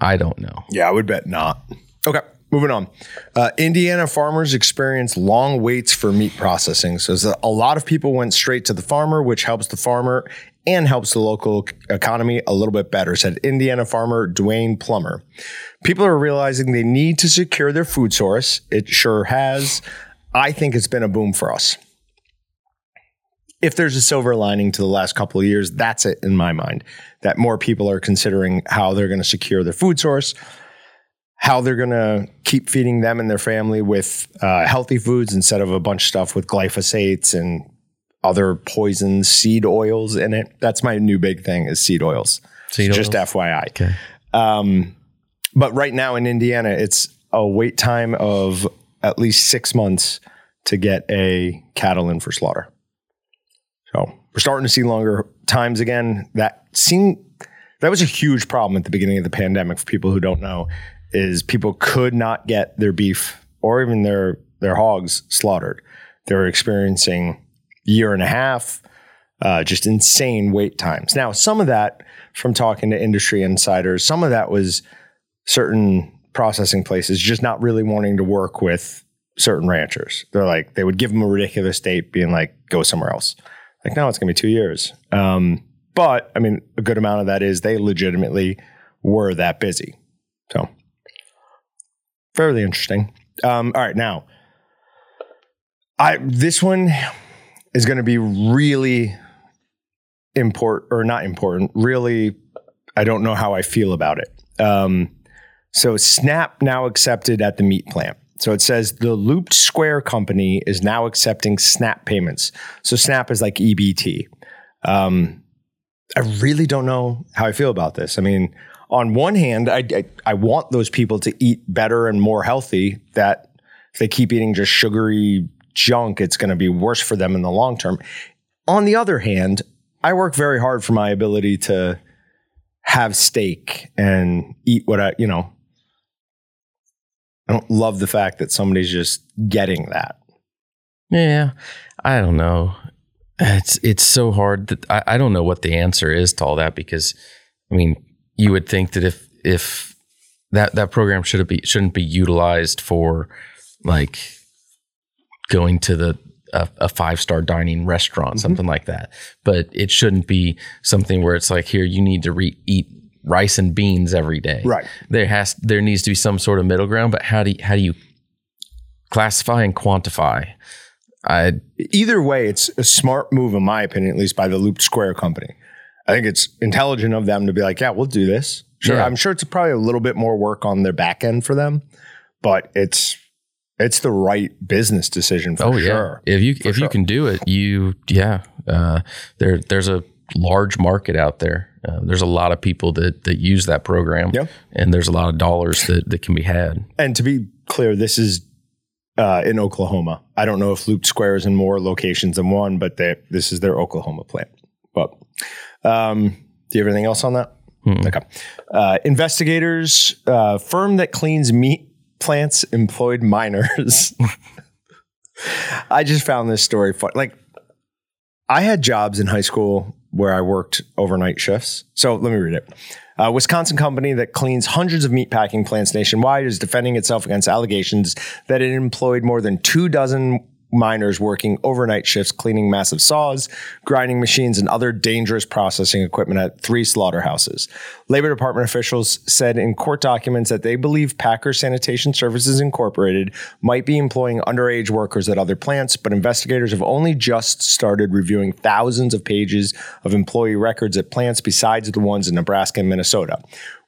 I don't know. Yeah, I would bet not. Okay, moving on. Uh, Indiana farmers experience long waits for meat processing. So a lot of people went straight to the farmer, which helps the farmer and helps the local economy a little bit better, said Indiana farmer Dwayne Plummer. People are realizing they need to secure their food source. It sure has. I think it's been a boom for us. If there's a silver lining to the last couple of years, that's it in my mind. That more people are considering how they're going to secure their food source, how they're going to keep feeding them and their family with uh, healthy foods instead of a bunch of stuff with glyphosates and other poisons, seed oils in it. That's my new big thing is seed oils. Seed Just oils? FYI. Okay. Um, but right now in Indiana, it's a wait time of at least six months to get a cattle in for slaughter. So we're starting to see longer times again. That seemed that was a huge problem at the beginning of the pandemic for people who don't know. Is people could not get their beef or even their their hogs slaughtered. They were experiencing year and a half, uh, just insane wait times. Now, some of that from talking to industry insiders, some of that was certain processing places just not really wanting to work with certain ranchers. They're like, they would give them a ridiculous date, being like, go somewhere else. Like, no, it's going to be two years. Um, but I mean, a good amount of that is they legitimately were that busy. So, fairly interesting. Um, all right, now, I this one is going to be really important or not important. Really, I don't know how I feel about it. Um, so Snap now accepted at the meat plant. So it says the Looped Square company is now accepting Snap payments. So Snap is like EBT. Um, I really don't know how I feel about this. I mean, on one hand, I, I I want those people to eat better and more healthy that if they keep eating just sugary junk, it's going to be worse for them in the long term. On the other hand, I work very hard for my ability to have steak and eat what I, you know, I don't love the fact that somebody's just getting that. Yeah, I don't know. It's it's so hard that I, I don't know what the answer is to all that because I mean you would think that if if that that program should be shouldn't be utilized for like going to the a, a five star dining restaurant mm-hmm. something like that but it shouldn't be something where it's like here you need to re- eat rice and beans every day Right. there has there needs to be some sort of middle ground but how do you, how do you classify and quantify I Either way, it's a smart move, in my opinion, at least by the Looped Square company. I think it's intelligent of them to be like, yeah, we'll do this. Sure. Yeah. I'm sure it's probably a little bit more work on their back end for them, but it's it's the right business decision for Oh yeah. sure. If you if sure. you can do it, you yeah. Uh, there there's a large market out there. Uh, there's a lot of people that that use that program, Yep. and there's a lot of dollars that that can be had. And to be clear, this is uh, in Oklahoma. I don't know if Looped Square is in more locations than one, but they, this is their Oklahoma plant. But um, do you have anything else on that? Okay. Uh, investigators, uh, firm that cleans meat plants employed minors. I just found this story fun. Like, I had jobs in high school where I worked overnight shifts. So let me read it. A Wisconsin company that cleans hundreds of meatpacking plants nationwide is defending itself against allegations that it employed more than two dozen minors working overnight shifts cleaning massive saws, grinding machines, and other dangerous processing equipment at three slaughterhouses. Labor Department officials said in court documents that they believe Packer Sanitation Services Incorporated might be employing underage workers at other plants, but investigators have only just started reviewing thousands of pages of employee records at plants besides the ones in Nebraska and Minnesota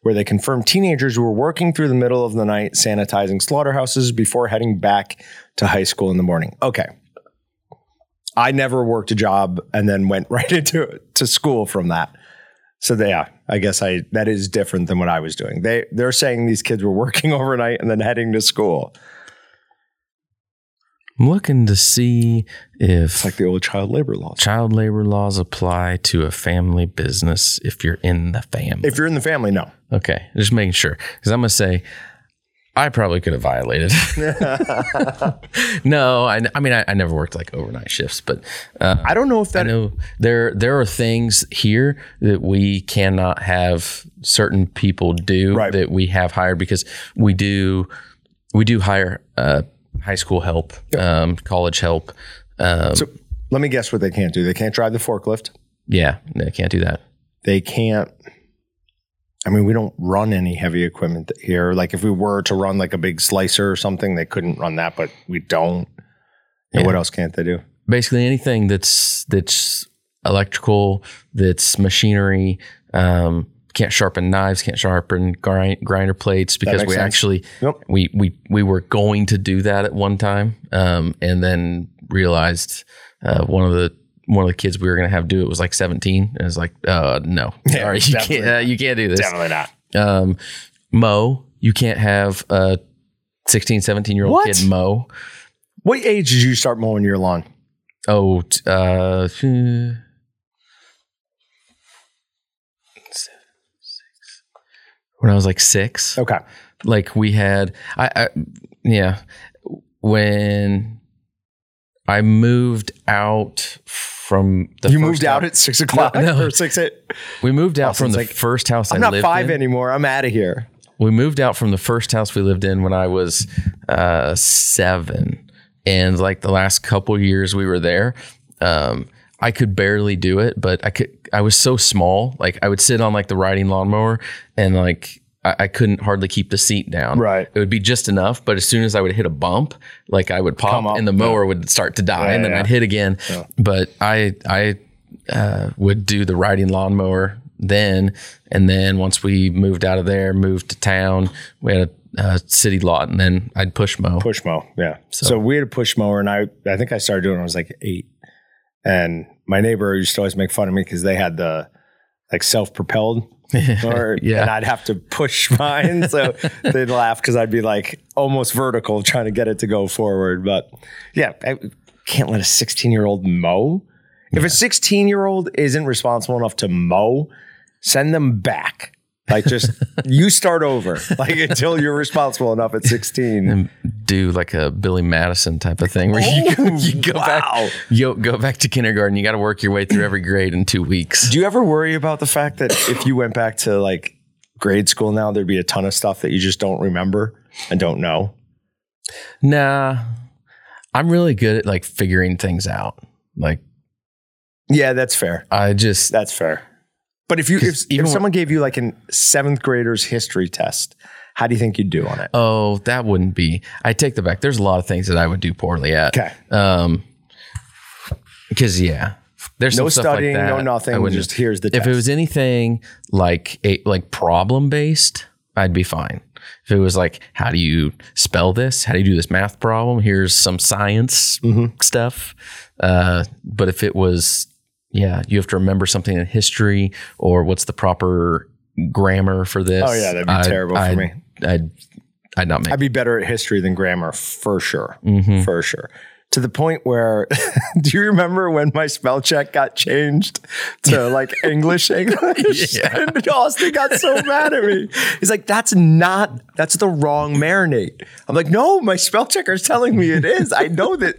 where they confirmed teenagers were working through the middle of the night sanitizing slaughterhouses before heading back to high school in the morning. Okay. I never worked a job and then went right into to school from that. So they, yeah, I guess I that is different than what I was doing. They they're saying these kids were working overnight and then heading to school. I'm looking to see if It's like the old child labor laws. child labor laws apply to a family business if you're in the family. If you're in the family, no. okay, just making sure because I'm gonna say I probably could have violated. no, I, I mean I, I never worked like overnight shifts, but uh, I don't know if I that know there there are things here that we cannot have certain people do Right. that we have hired because we do we do hire uh, high school help, um, college help. Um, So let me guess what they can't do. They can't drive the forklift. yeah, they can't do that. They can't. I mean, we don't run any heavy equipment here. Like if we were to run like a big slicer or something, they couldn't run that, but we don't. And Yeah. what else can't they do? Basically anything that's that's electrical, that's machinery. Um, can't sharpen knives, can't sharpen grind, grinder plates because we sense. actually Yep. we we we were going to do that at one time, um, and then realized uh, one of the one of the kids we were going to have do it was like 17 and it's like uh no Sorry, you can't uh, you can't do this Definitely not. um mow you can't have a 16 17 year old What? kid Mo. What age did you start mowing your lawn? oh t- uh hmm, when i was like six Okay. like we had I, I yeah when i moved out from the you moved out hou- at six o'clock no. or six eight. we moved out Austin's from the like, first house I'm i not five in anymore. I'm out of here. we moved out from the first house we lived in when i was uh seven and like the last couple years we were there um I could barely do it, but I could. I was so small. Like I would sit on like the riding lawnmower, and like I, I couldn't hardly keep the seat down. Right. It would be just enough, but as soon as I would hit a bump, like I would pop, up. and the mower would start to die, and then yeah. I'd hit again. But I I uh, would do the riding lawnmower then, and then once we moved out of there, moved to town, we had a, a city lot, and then I'd push mow. Push mow. Yeah. So, we had a push mower, and I I think I started doing it when I was like eight. And my neighbor used to always make fun of me because they had the like self-propelled. Or, Yeah. and I'd have to push mine, so they'd laugh because I'd be like almost vertical trying to get it to go forward. But yeah, I can't let a 16 year old mow. If a 16 year old isn't responsible enough to mow, send them back. Like just you start over, like until you're responsible enough at 16. and do like a Billy Madison type of thing where you, oh, go, you go wow. back you go back to kindergarten. You got to work your way through every grade in two weeks. Do you ever worry about the fact that if you went back to like grade school now, there'd be a ton of stuff that you just don't remember and don't know? Nah, I'm really good at like figuring things out. Like Yeah, that's fair. I just That's fair. But if you if, if someone gave you like a seventh grader's history test, how do you think you'd do on it? oh that wouldn't be. I take the back. There's a lot of things that I would do poorly at. Okay. Um, because yeah, there's No some stuff like studying, that no I nothing. wouldn't- Just here's the if test. it was anything like a like problem based, I'd be fine. If it was like, how do you spell this? How do you do this math problem? Here's some science Mm-hmm. stuff. Uh, but if it was, yeah, you have to remember something in history or what's the proper grammar for this. Oh, yeah, that'd be I'd- terrible for I'd- me. I'd, I'd not make. I'd be better at history than grammar for sure. Mm-hmm. For sure. To the point where, do you remember when my spell check got changed to like English English? Yeah. And Austin got so mad at me. He's like, "That's not. That's the wrong marinate." I'm like, "No, my spell checker is telling me it is. I know that."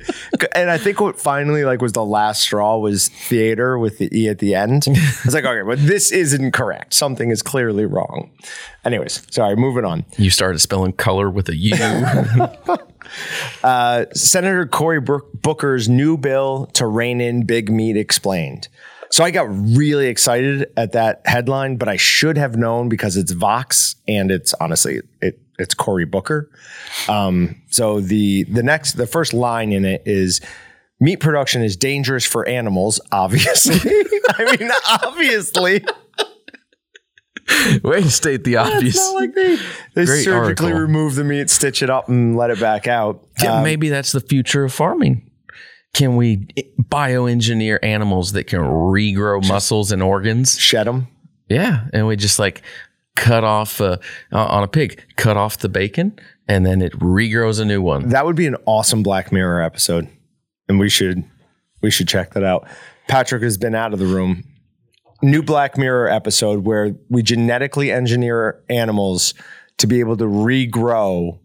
And I think what finally like was the last straw was theater with the e at the end. I was like, "Okay, but this isn't correct. Something is clearly wrong." Anyways, sorry. Moving on. you started spelling color with a U. Senator Cory Booker's new bill to rein in big meat explained. So I got really excited at that headline, but I should have known because it's Vox and it's honestly it it's Cory Booker. Um, so the the next the first line in it is meat production is dangerous for animals. Obviously, I mean obviously. Way to state the obvious. Not like they they surgically article. remove the meat, stitch it up, and let it back out. Yeah, maybe that's the future of farming. Can we bioengineer animals that can regrow muscles and organs? Shed them. Yeah, and we just like cut off uh, on a pig, cut off the bacon, and then it regrows a new one. That would be an awesome Black Mirror episode, and we should we should check that out. Patrick has been out of the room. New Black Mirror episode where we genetically engineer animals to be able to regrow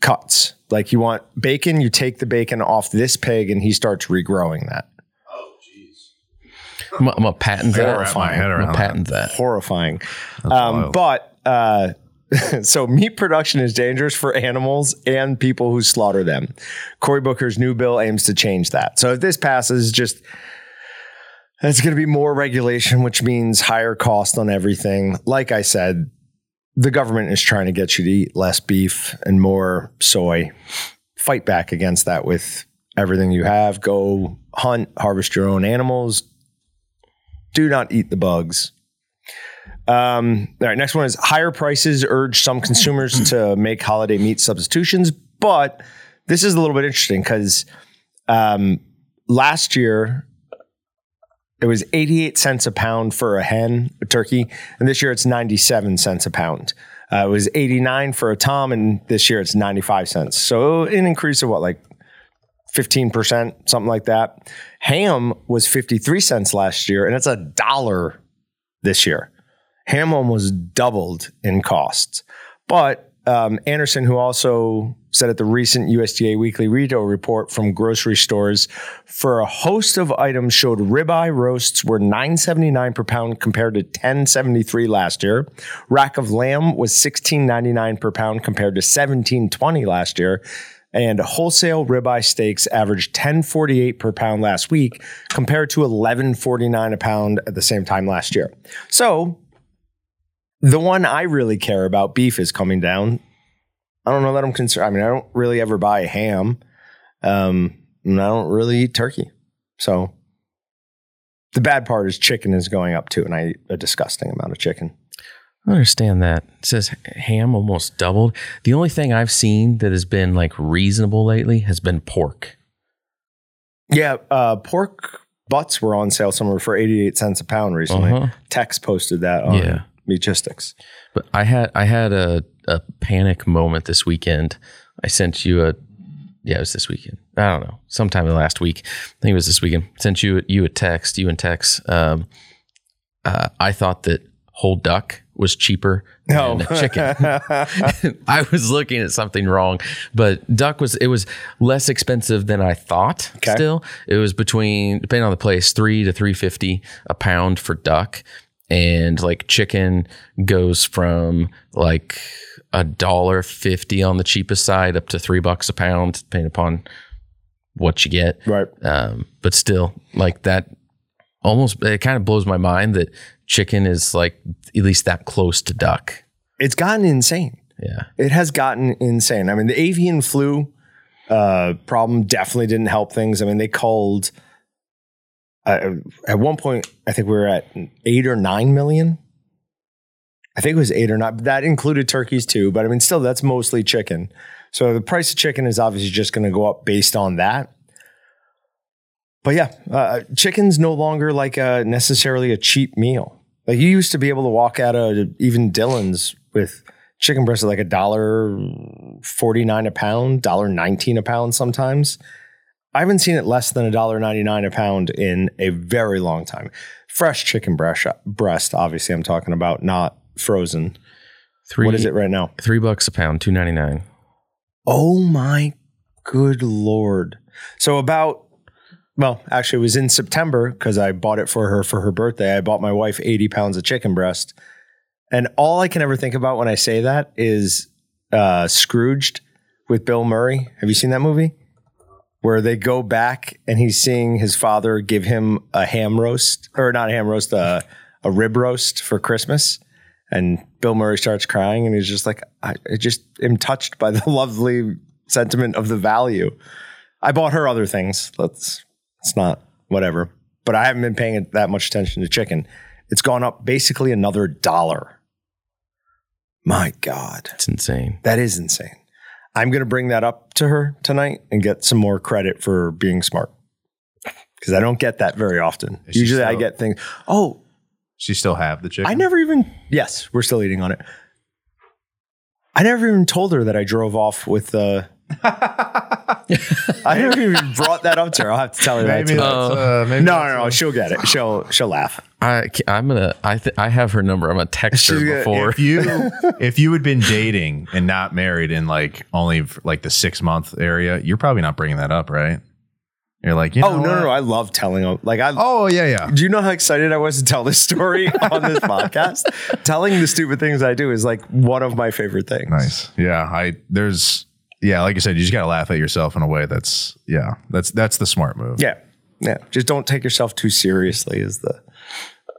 cuts. Like you want bacon, you take the bacon off this pig, and he starts regrowing that. I'm, I'm gonna patent that. head I'm gonna patent that. horrifying. Um, but uh, so meat production is dangerous for animals and people who slaughter them. Cory Booker's new bill aims to change that. So if this passes, just it's going to be more regulation, which means higher cost on everything. Like I said, the government is trying to get you to eat less beef and more soy. Fight back against that with everything you have. Go hunt, harvest your own animals. Do not eat the bugs. Um, all right, next one is higher prices urge some consumers to make holiday meat substitutions, but this is a little bit interesting because um, last year it was 88 cents a pound for a hen, a turkey, and this year it's 97 cents a pound. Uh, it was 89 for a tom, and this year it's 95 cents. So an increase of what, like 15%, something like that. Ham was 53 cents last year, and it's a dollar this year. Ham almost doubled in costs. But um, Anderson, who also said at the recent USDA weekly retail report from grocery stores, for a host of items showed ribeye roasts were 9.79 per pound compared to 10.73 last year. Rack of lamb was 16.99 per pound compared to 17.20 last year. And wholesale ribeye steaks averaged 10.48 per pound last week compared to 11.49 a pound at the same time last year. So the one I really care about, beef, is coming down. I don't know that I'm concerned. I mean, I don't really ever buy ham. Um, and I don't really eat turkey. So the bad part is chicken is going up too, and I eat a disgusting amount of chicken. I understand that. It says ham almost doubled. The only thing I've seen that has been like reasonable lately has been pork. Yeah, uh, pork butts were on sale somewhere for 88 cents a pound recently. Uh-huh. Tex posted that on Yeah. Meatgistics. But I had I had a, a panic moment this weekend. I sent you a yeah, it was this weekend. I don't know, sometime in the last week. I think it was this weekend. Sent you you a text, you and Tex. Um, uh, I thought that whole duck was cheaper No. than chicken. I was looking at something wrong, but duck was it was less expensive than I thought. Okay. Still, it was between depending on the place, three to three fifty a pound for duck, and like chicken goes from like a dollar fifty on the cheapest side up to three bucks a pound, depending upon what you get. Right. Um, but still, like that, almost it kind of blows my mind that chicken is like at least that close to duck. It's gotten insane. Yeah. It has gotten insane. I mean, the avian flu uh, problem definitely didn't help things. I mean, they called uh, at one point. I think we were at eight or nine million. I think it was eight or nine. That included turkeys too, but I mean, still, that's mostly chicken. So the price of chicken is obviously just going to go up based on that. But yeah, uh, chicken's no longer like a, necessarily a cheap meal. Like you used to be able to walk out of even Dillons with chicken breast at like a dollar forty nine a pound, dollar nineteen a pound sometimes. I haven't seen it less than a dollar ninety nine a pound in a very long time. Fresh chicken breast, breast, obviously, I'm talking about, not frozen. Three, What is it right now? Three bucks a pound, two ninety nine. Oh my good lord. So about well, actually it was in September because I bought it for her for her birthday. I bought my wife 80 pounds of chicken breast. And all I can ever think about when I say that is uh Scrooged with Bill Murray. Have you seen that movie? Where they go back and he's seeing his father give him a ham roast, or not a ham roast, a, a rib roast for Christmas. And Bill Murray starts crying, and he's just like, I, I just am touched by the lovely sentiment of the value. I bought her other things. Let's, it's not whatever. But I haven't been paying that much attention to chicken. It's gone up basically another dollar. My God, It's insane. that is insane. I'm going to bring that up to her tonight and get some more credit for being smart because I don't get that very often. Is Usually I get things, oh, She still have the chicken. I never even. Yes, we're still eating on it. I never even told her that I drove off with. Uh, I never even brought that up to her. I'll have to tell her that. Maybe too. uh, maybe no, that's, no, no. uh, She'll get it. She'll she'll laugh. I I'm gonna I th- I have her number. I'm gonna text her before. If you if you had been dating and not married in like only like the six month area, you're probably not bringing that up, right? You're like, you know Oh no, no, no! I love telling. Like I. Oh yeah, yeah. Do you know how excited I was to tell this story on this podcast? Telling the stupid things I do is like one of my favorite things. Nice. Yeah. I there's yeah, like you said, you just gotta laugh at yourself in a way that's yeah, that's that's the smart move. Yeah. Yeah. Just don't take yourself too seriously is the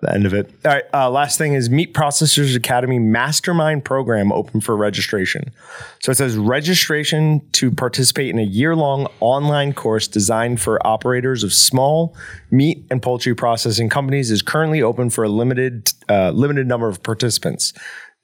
the end of it. All right. Uh, last thing is Meat Processors Academy Mastermind Program open for registration. So it says registration to participate in a year long online course designed for operators of small meat and poultry processing companies is currently open for a limited uh, limited number of participants.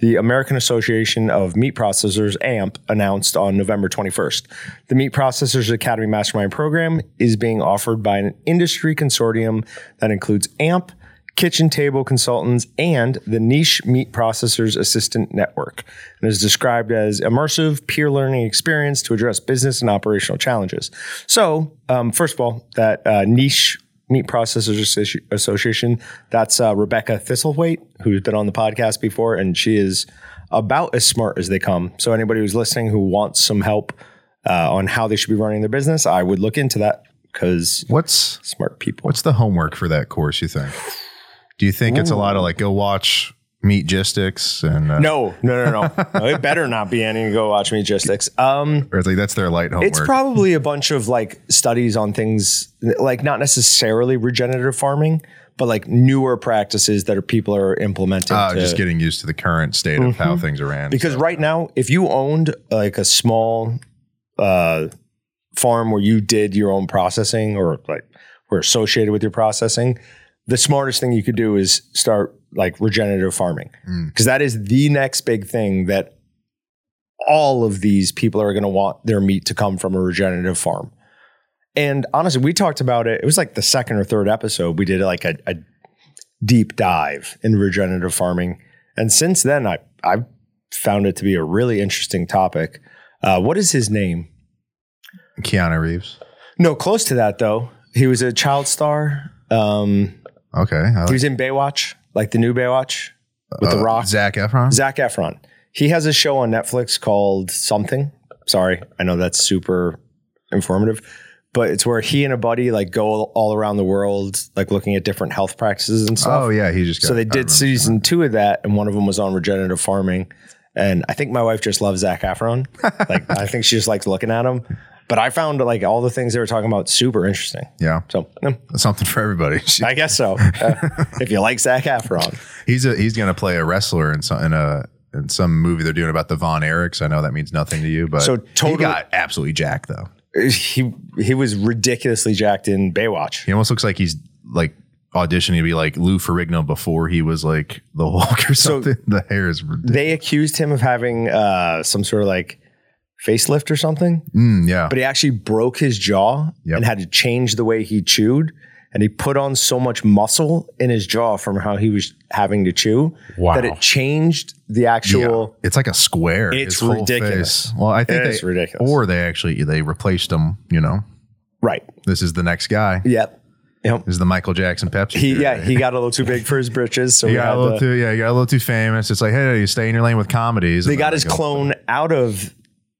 The American Association of Meat Processors, AMP, announced on November 21st. The Meat Processors Academy Mastermind Program is being offered by an industry consortium that includes AMP, Kitchen Table Consultants, and the Niche Meat Processors Assistance Network, and is described as immersive peer learning experience to address business and operational challenges. So, um, first of all, that uh, Niche Meat Processors Association. That's uh, Rebecca Thistlethwaite, who's been on the podcast before, and she is about as smart as they come. So anybody who's listening who wants some help uh, on how they should be running their business, I would look into that because What's smart people. what's the homework for that course, you think? Do you think it's a lot of like go watch Meatgistics and uh, no, no, no, no. no. It better not be any go watch Meatgistics. Um, or it's like that's their light homework? It's probably a bunch of like studies on things like not necessarily regenerative farming, but like newer practices that are people are implementing. Ah, to- just getting used to the current state of how things are ran. because So, right now, if you owned like a small uh, farm where you did your own processing or like were associated with your processing, the smartest thing you could do is start like regenerative farming Mm. because that is the next big thing that all of these people are going to want their meat to come from a regenerative farm. And honestly, we talked about it. It was like the second or third episode. We did like a, a deep dive in regenerative farming. And since then, I, I've found it to be a really interesting topic. Uh, what is his name? Keanu Reeves. No, close to that though. He was a child star. Um, Okay. I he was in Baywatch, like the new Baywatch with The uh, Rock. Zac Efron. Zac Efron. He has a show on Netflix called Something. Sorry, I know that's super informative, but it's where he and a buddy like go all around the world, like looking at different health practices and stuff. oh yeah, he just got. so they did season two of that, and one of them was on regenerative farming. And I think my wife just loves Zac Efron. like I think she just likes looking at him. But I found like all the things they were talking about super interesting. Yeah, So yeah, something for everybody. I guess so. Uh, if you like Zac Efron, He's a he's gonna play a wrestler in some in a in some movie they're doing about the Von Erichs. I know that means nothing to you, but So he totally- got absolutely jacked though. he he was ridiculously jacked in Baywatch. He almost looks like he's like auditioning to be like Lou Ferrigno before he was like the Hulk or So- something. the hair is ridiculous. they accused him of having uh, some sort of like facelift or something, Mm, yeah, but he actually broke his jaw Yep. and had to change the way he chewed. And he put on so much muscle in his jaw from how he was having to chew Wow. that it changed the yeah. actual. It's like a square. It's ridiculous. Well, I think It's ridiculous. or they actually they replaced him. You know, Right. this is the next guy. Yep. Yep. This is the Michael Jackson Pepsi. He yeah he got a little too big for his britches, so He got a little to- too yeah, he got a little too famous. It's like, hey, you stay in your lane with comedies. they got his go- clone out of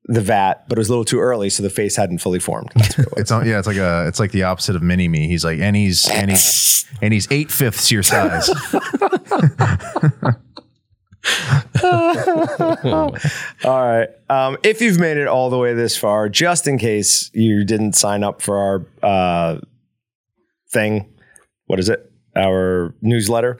the vat, but it was a little too early, so the face hadn't fully formed. That's what it was. It's on, yeah, it's like a it's like the opposite of mini me. He's like, and he's and he's and he's eight fifths your size. All right. Um, if you've made it all the way this far, just in case you didn't sign up for our uh, thing, what is it? Our newsletter.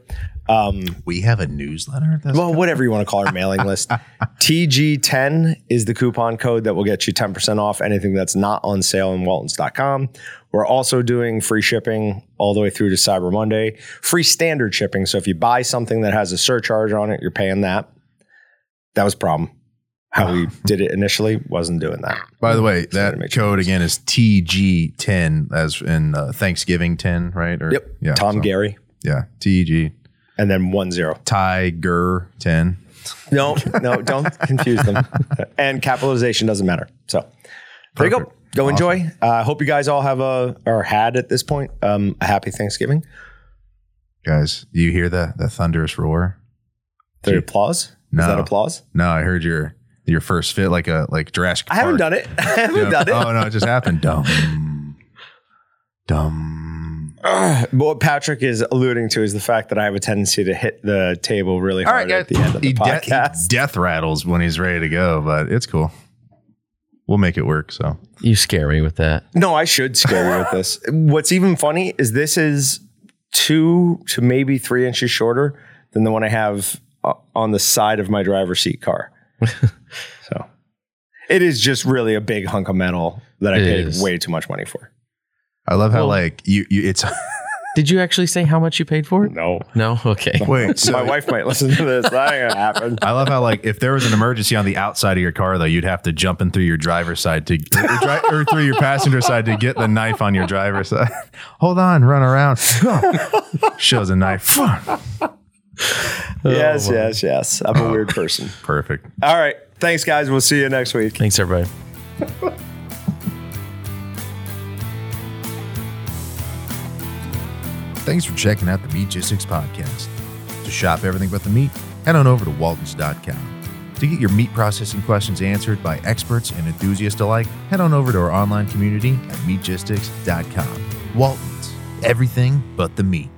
Um, we have a newsletter. That's well, whatever you want to call our mailing list. TG10 is the coupon code that will get you 10% off anything that's not on sale in Waltons.com. We're also doing free shipping all the way through to Cyber Monday, free standard shipping. So if you buy something that has a surcharge on it, you're paying that. That was a problem. How we did it initially wasn't doing that. By the way, So that code again is TG10 as in uh, Thanksgiving 10, right? Or, Yep. Yeah. Tom so- Gary. Yeah. TG And then one zero. Tiger 10. No, no, don't confuse them. And capitalization doesn't matter. So there you go. Go Awesome. enjoy. I uh, hope you guys all have a or had at this point um, a happy Thanksgiving. Guys, do you hear the the thunderous roar? The applause. No. Is that applause? No, I heard your your first fit like a like Jurassic I haven't done it. I haven't done it. Oh no, it just happened. Dumb. Dumb. Ugh. But what Patrick is alluding to is the fact that I have a tendency to hit the table really All hard right, at the end of the he, de- podcast. he death rattles when he's ready to go, but it's cool. We'll make it work. So You scare me with that. No, I should scare you with this. What's even funny is this is two to maybe three inches shorter than the one I have uh, on the side of my driver's seat car. so it is just really a big hunk of metal that I It paid is. way too much money for. I love how Well- like you you it's Did you actually say how much you paid for it? No. No. Okay. wait. So my wife might listen to this. That ain't gonna happen. I love how like if there was an emergency on the outside of your car though, you'd have to jump in through your driver's side to or, or dri- or through your passenger side to get the knife on your driver's side. Hold on, run around. Shows a knife. yes, oh, yes, yes. I'm a weird person. Perfect. All right. Thanks, guys. We'll see you next week. Thanks, everybody. Thanks for checking out the Meatgistics podcast. To shop everything but the meat, head on over to waltons.com. To get your meat processing questions answered by experts and enthusiasts alike, head on over to our online community at meatgistics.com. Waltons, everything but the meat.